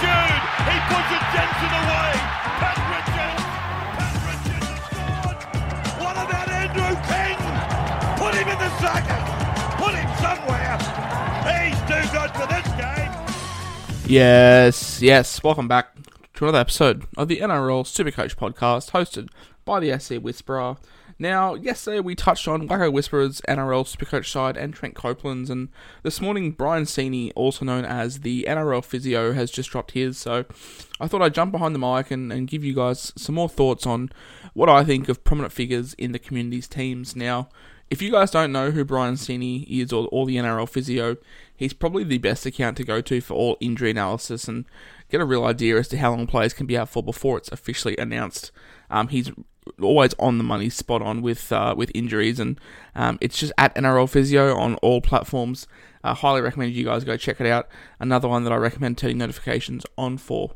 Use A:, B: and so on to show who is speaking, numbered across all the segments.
A: Pursued. He pushes Jensen away. Pat Richards. Pat Richards scored. What about Andrew King? Put him in the second. Put him somewhere. He's too good for this game.
B: Yes, yes. Welcome back to another episode of the NRL Supercoach podcast, hosted by the SC Whisperer. Now, yesterday we touched on Wacko Whisperer's NRL Supercoach side and Trent Copeland's, and this morning Brien Seeney, also known as the NRL Physio, has just dropped his. So I thought I'd jump behind the mic and, and give you guys some more thoughts on what I think of prominent figures in the community's teams. Now, if you guys don't know who Brien Seeney is or, or the NRL physio, he's probably the best account to go to for all injury analysis and get a real idea as to how long players can be out for before it's officially announced. Um, he's always on the money, spot on with uh, with injuries, and um, it's just at NRL Physio on all platforms. I highly recommend you guys go check it out. Another one that I recommend turning notifications on for.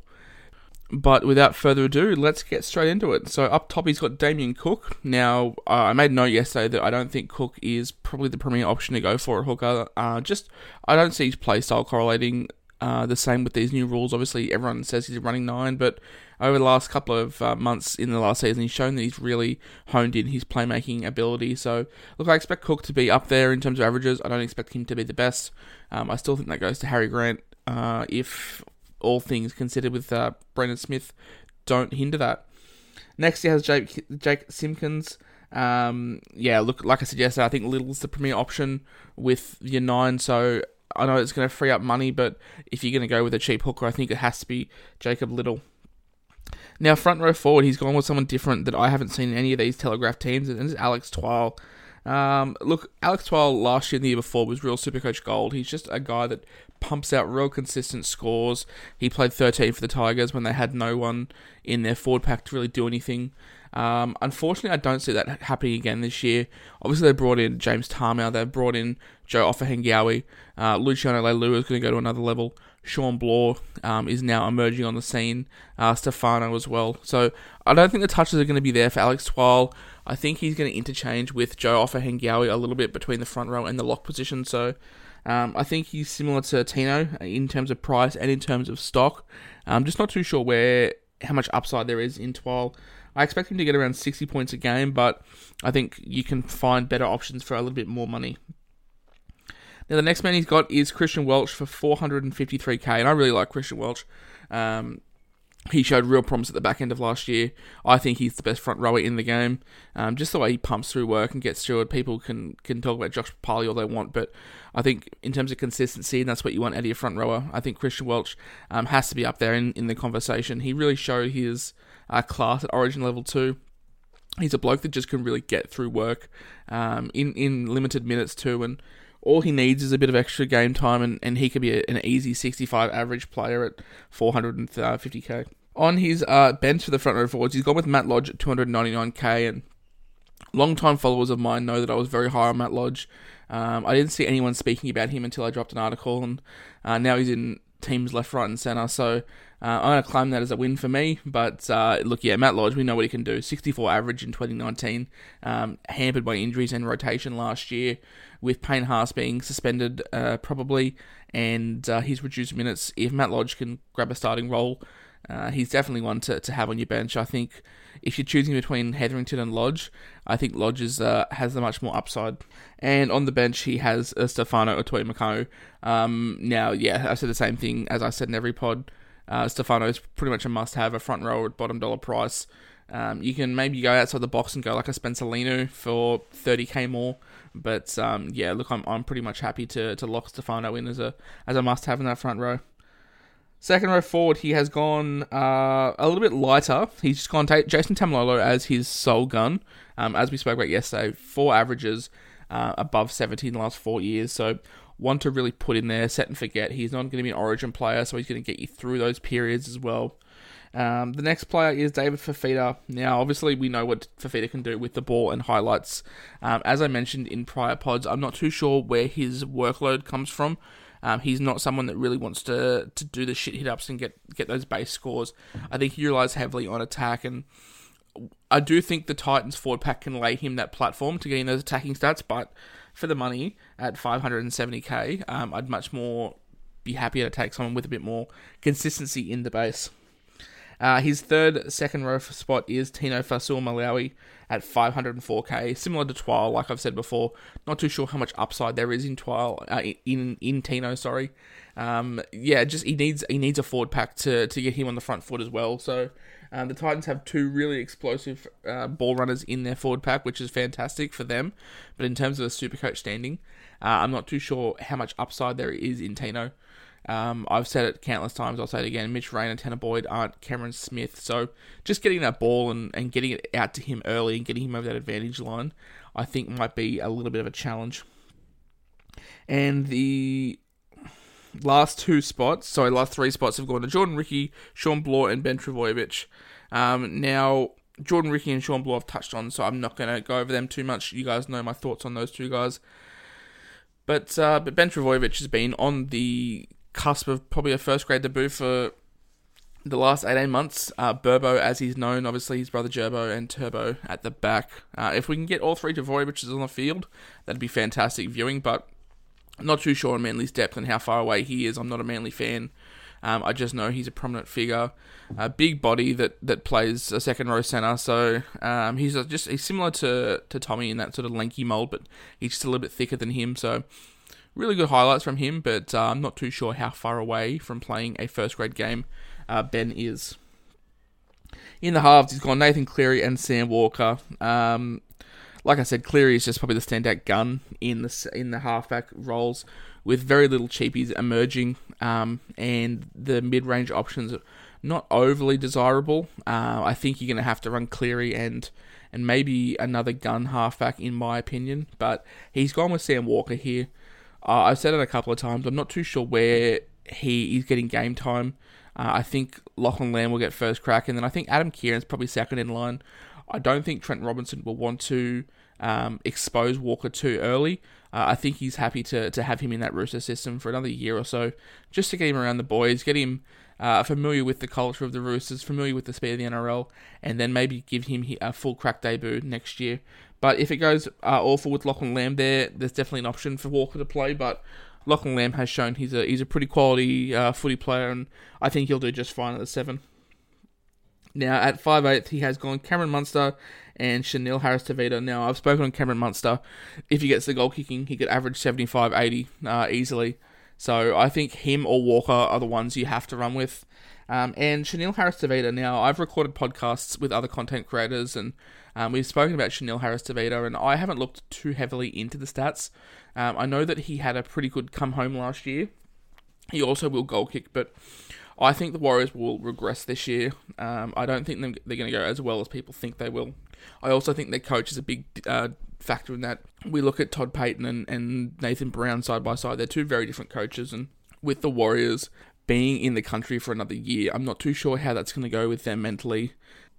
B: But without further ado, let's get straight into it. So up top, he's got Damien Cook. Now, uh, I made note yesterday that I don't think Cook is probably the premier option to go for at hooker. Uh, just I don't see his play style correlating uh, the same with these new rules. Obviously, everyone says he's a running nine, but over the last couple of uh, months in the last season, he's shown that he's really honed in his playmaking ability. So, look, I expect Cook to be up there in terms of averages. I don't expect him to be the best. Um, I still think that goes to Harry Grant uh, if all things considered with uh, Brandon Smith don't hinder that. Next, he has Jake, Jake Simpkins. Um, yeah, look, like I yesterday, I think Liddle's the premier option with your nine. So I know it's going to free up money, but if you're going to go with a cheap hooker, I think it has to be Jacob Liddle. Now, front row forward, he's gone with someone different that I haven't seen in any of these Telegraph teams, and it's Alex Twal. Um, look, Alex Twal last year and the year before was real Supercoach gold. He's just a guy that pumps out real consistent scores. He played 13 for the Tigers when they had no one in their forward pack to really do anything. Um, unfortunately, I don't see that happening again this year. Obviously, they brought in James Tamou. They've brought in Joe Ofahengaue. Uh, Luciano Leilua is going to go to another level. Shawn Blore um, is now emerging on the scene. Uh, Stefano as well. So I don't think the touches are going to be there for Alex Twal. I think he's going to interchange with Joe Ofahengaue a little bit between the front row and the lock position. So um, I think he's similar to Tino in terms of price and in terms of stock. I'm just not too sure where how much upside there is in Twal. I expect him to get around 60 points a game, but I think you can find better options for a little bit more money. Now, the next man he's got is Christian Welch for 453k, and I really like Christian Welch. Um, he showed real promise at the back end of last year. I think he's the best front rower in the game. Um, just the way he pumps through work and gets through it. People can, can talk about Josh Papalii all they want, but I think in terms of consistency, and that's what you want out of your front rower, I think Christian Welch um, has to be up there in, in the conversation. He really showed his uh, class at Origin level 2 he's a bloke that just can really get through work um, in in limited minutes too, and all he needs is a bit of extra game time, and, and he could be a, an easy 65 average player at 450k. On his uh, bench for the front row forwards, he's gone with Matt Lodge at 299k, and long-time followers of mine know that I was very high on Matt Lodge. Um, I didn't see anyone speaking about him until I dropped an article, and uh, now he's in teams left, right, and centre. So uh, I'm going to claim that as a win for me. But uh, look, yeah, Matt Lodge, we know what he can do. 64 average in 2019, um, hampered by injuries and rotation last year, with Payne Haas being suspended uh, probably, and uh, his reduced minutes. If Matt Lodge can grab a starting role, uh, he's definitely one to, to have on your bench. I think if you're choosing between Hetherington and Lodge, I think Lodge is, uh, has the much more upside. And on the bench, he has Stefano Utoikamanu. Um, now, yeah, I said the same thing as I said in every pod. Uh, Stefano is pretty much a must-have, a front row at bottom dollar price. Um, you can maybe go outside the box and go like a Spencer Leniu for 30k more. But um, yeah, look, I'm, I'm pretty much happy to, to lock Stefano in as a as a must have in that front row. Second row forward, he has gone uh, a little bit lighter. He's just gone ta- Jason Taumalolo as his sole gun. Um, as we spoke about yesterday, four averages uh, above 17 in the last four years. So one to really put in there, set and forget. He's not going to be an origin player, so he's going to get you through those periods as well. Um, the next player is David Fifita. Now, obviously, we know what Fafita can do with the ball and highlights. Um, as I mentioned in prior pods, I'm not too sure where his workload comes from. Um, he's not someone that really wants to to do the shit hit ups and get get those base scores. I think he relies heavily on attack, and I do think the Titans forward pack can lay him that platform to gain those attacking stats. But for the money at 570k, um, I'd much more be happy to take someone with a bit more consistency in the base. Uh, his third second row spot is Tino Fa'asuamaleaui at 504k, similar to Twal, like I've said before. Not too sure how much upside there is in Twal, uh, in in Tino, sorry. Um, yeah, just he needs he needs a forward pack to to get him on the front foot as well. So um, the Titans have two really explosive uh, ball runners in their forward pack, which is fantastic for them. But in terms of the super coach standing, uh, I'm not too sure how much upside there is in Tino. Um, I've said it countless times. I'll say it again. Mitch Rayner, Tanah Boyd aren't Cameron Smith. So just getting that ball and, and getting it out to him early and getting him over that advantage line, I think might be a little bit of a challenge. And the last two spots, sorry, last three spots have gone to Jordan Riki, Shawn Blore, and Ben Trbojevic. Um, now, Jordan Riki and Shawn Blore I've touched on, so I'm not going to go over them too much. You guys know my thoughts on those two guys. But uh, but Ben Trbojevic has been on the cusp of probably a first grade debut for the last 18 months. Uh, Burbo, as he's known, obviously his brother Gerbo and Turbo at the back. Uh, if we can get all three Trbojevics on the field, that'd be fantastic viewing, but I'm not too sure on Manly's depth and how far away he is. I'm not a Manly fan. Um, I just know he's a prominent figure, a big body that, that plays a second row centre. So um, he's just he's similar to, to Tommy in that sort of lanky mold, but he's just a little bit thicker than him. So really good highlights from him, but uh, I'm not too sure how far away from playing a first grade game uh, Ben is. In the halves, he's got Nathan Cleary and Sam Walker. Um, like I said, Cleary is just probably the standout gun in the in the halfback roles, with very little cheapies emerging, um, and the mid range options not overly desirable. Uh, I think you're going to have to run Cleary and and maybe another gun halfback, in my opinion. But he's gone with Sam Walker here. Uh, I've said it a couple of times. I'm not too sure where he is getting game time. Uh, I think Lachlan Lamb will get first crack, and then I think Adam Keighran's probably second in line. I don't think Trent Robinson will want to um, expose Walker too early. Uh, I think he's happy to, to have him in that Rooster system for another year or so, just to get him around the boys, get him uh, familiar with the culture of the Roosters, familiar with the speed of the NRL, and then maybe give him a full crack debut next year. But if it goes uh, awful with Lachlan Lamb there, there's definitely an option for Walker to play. But Lachlan Lamb has shown he's a he's a pretty quality uh, footy player, and I think he'll do just fine at the seven. Now at five eighth, he has gone Cameron Munster and Chanel Harris Tavita. Now I've spoken on Cameron Munster. If he gets the goal kicking, he could average 75, 80 uh, easily. So I think him or Walker are the ones you have to run with. Um, and Chanel Harris Tavita. Now I've recorded podcasts with other content creators and um, we've spoken about Chanel Harris Tavita, and I haven't looked too heavily into the stats. Um, I know that he had a pretty good come home last year. He also will goal kick, but I think the Warriors will regress this year. Um, I don't think they're going to go as well as people think they will. I also think their coach is a big uh, factor in that. We look at Todd Payten and, and Nathan Brown side by side. They're two very different coaches, and with the Warriors being in the country for another year, I'm not too sure how that's going to go with them mentally.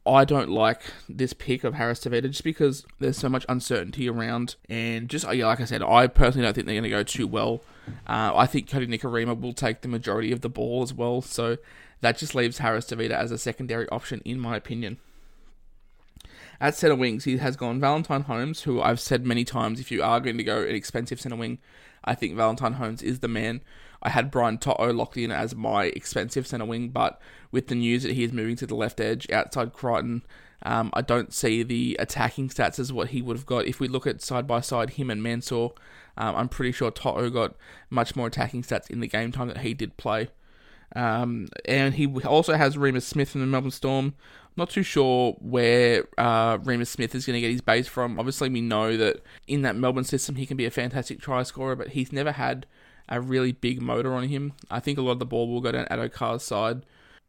B: I don't like this pick of Harris Tavita just because there's so much uncertainty around, and just yeah, like I said, I personally don't think they're going to go too well. Uh, I think Kodi Nikorima will take the majority of the ball as well, so that just leaves Harris Tavita as a secondary option, in my opinion. At centre wings, he has gone Valentine Holmes, who I've said many times, if you are going to go an expensive centre wing, I think Valentine Holmes is the man. I had Brian To'o locked in as my expensive centre wing, but with the news that he is moving to the left edge outside Crichton, um, I don't see the attacking stats as what he would have got. If we look at side by side him and Mansour, um, I'm pretty sure To'o got much more attacking stats in the game time that he did play. Um, and he also has Reimis Smith from the Melbourne Storm. Not too sure where uh, Reimis Smith is going to get his base from. Obviously, we know that in that Melbourne system he can be a fantastic try scorer, but he's never had a really big motor on him. I think a lot of the ball will go down Addo Carr's side,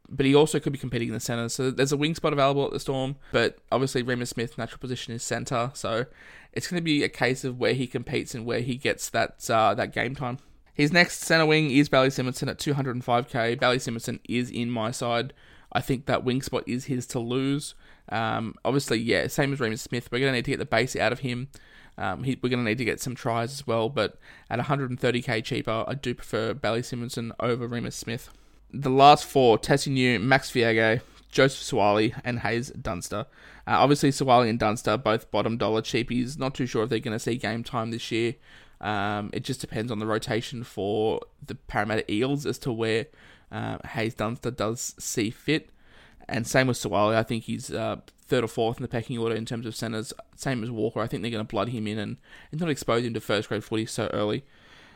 B: but he also could be competing in the centre. So there's a wing spot available at the Storm, but obviously Reimis Smith's natural position is centre, so it's going to be a case of where he competes and where he gets that uh, that game time. His next centre wing is Bailey Simonsson at 205k. Bailey Simonsson is in my side. I think that wing spot is his to lose. Um, obviously, yeah, same as Reimis Smith. We're going to need to get the base out of him. Um, he, we're going to need to get some tries as well, but at 130k cheaper, I do prefer Bailey Simonsson over Reimis Smith. The last four, Tesi Niu, Max Feagai, Joseph Suaalii, and Haze Dunster. Uh, obviously, Suaalii and Dunster, both bottom dollar cheapies. Not too sure if they're going to see game time this year. Um, it just depends on the rotation for the Parramatta Eels as to where uh, Haze Dunster does see fit. And same with Suaalii. I think he's uh, third or fourth in the pecking order in terms of centres. Same as Walker. I think they're going to blood him in and, and not expose him to first grade footy so early.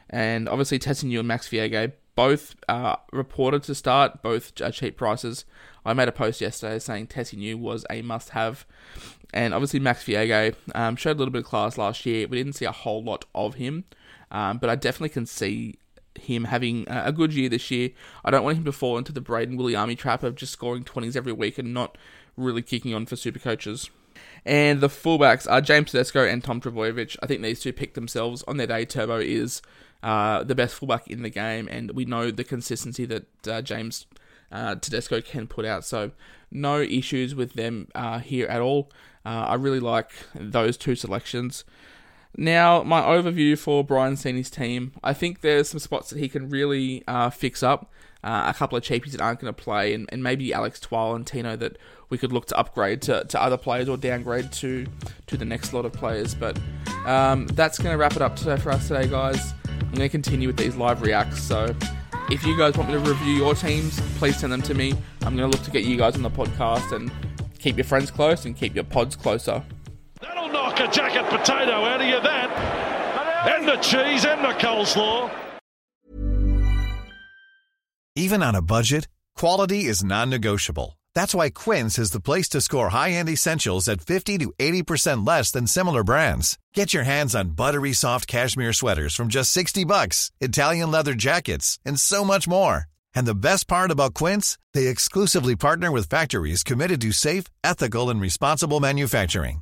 B: And obviously, Tesi Niu and Max Feagai, both uh, reported to start, both uh, cheap prices. I made a post yesterday saying Tesi Niu was a must have. And obviously, Max Feagai um, showed a little bit of class last year. We didn't see a whole lot of him. Um, but I definitely can see him having a good year this year. I don't want him to fall into the Brayden Wiliame trap of just scoring 20s every week and not really kicking on for super coaches. And the fullbacks are James Tedesco and Tom Trbojevic. I think these two pick themselves on their day. Turbo is uh, the best fullback in the game, and we know the consistency that uh, James uh, Tedesco can put out. So no issues with them uh, here at all. Uh, I really like those two selections. Now, my overview for Brien Seeney's team, I think there's some spots that he can really uh, fix up. Uh, a couple of cheapies that aren't going to play, and, and maybe Alex Twal and Tino that we could look to upgrade to, to other players or downgrade to to the next lot of players. But um, that's going to wrap it up today for us today, guys. I'm going to continue with these live reacts. So if you guys want me to review your teams, please send them to me. I'm going to look to get you guys on the podcast and keep your friends close and keep your pods closer.
C: A jacket potato out of you, that. And the cheese and the coleslaw.
D: Even on a budget, quality is non-negotiable. That's why Quince is the place to score high-end essentials at 50 to 80% less than similar brands. Get your hands on buttery soft cashmere sweaters from just 60 bucks, Italian leather jackets, and so much more. And the best part about Quince, they exclusively partner with factories committed to safe, ethical, and responsible manufacturing.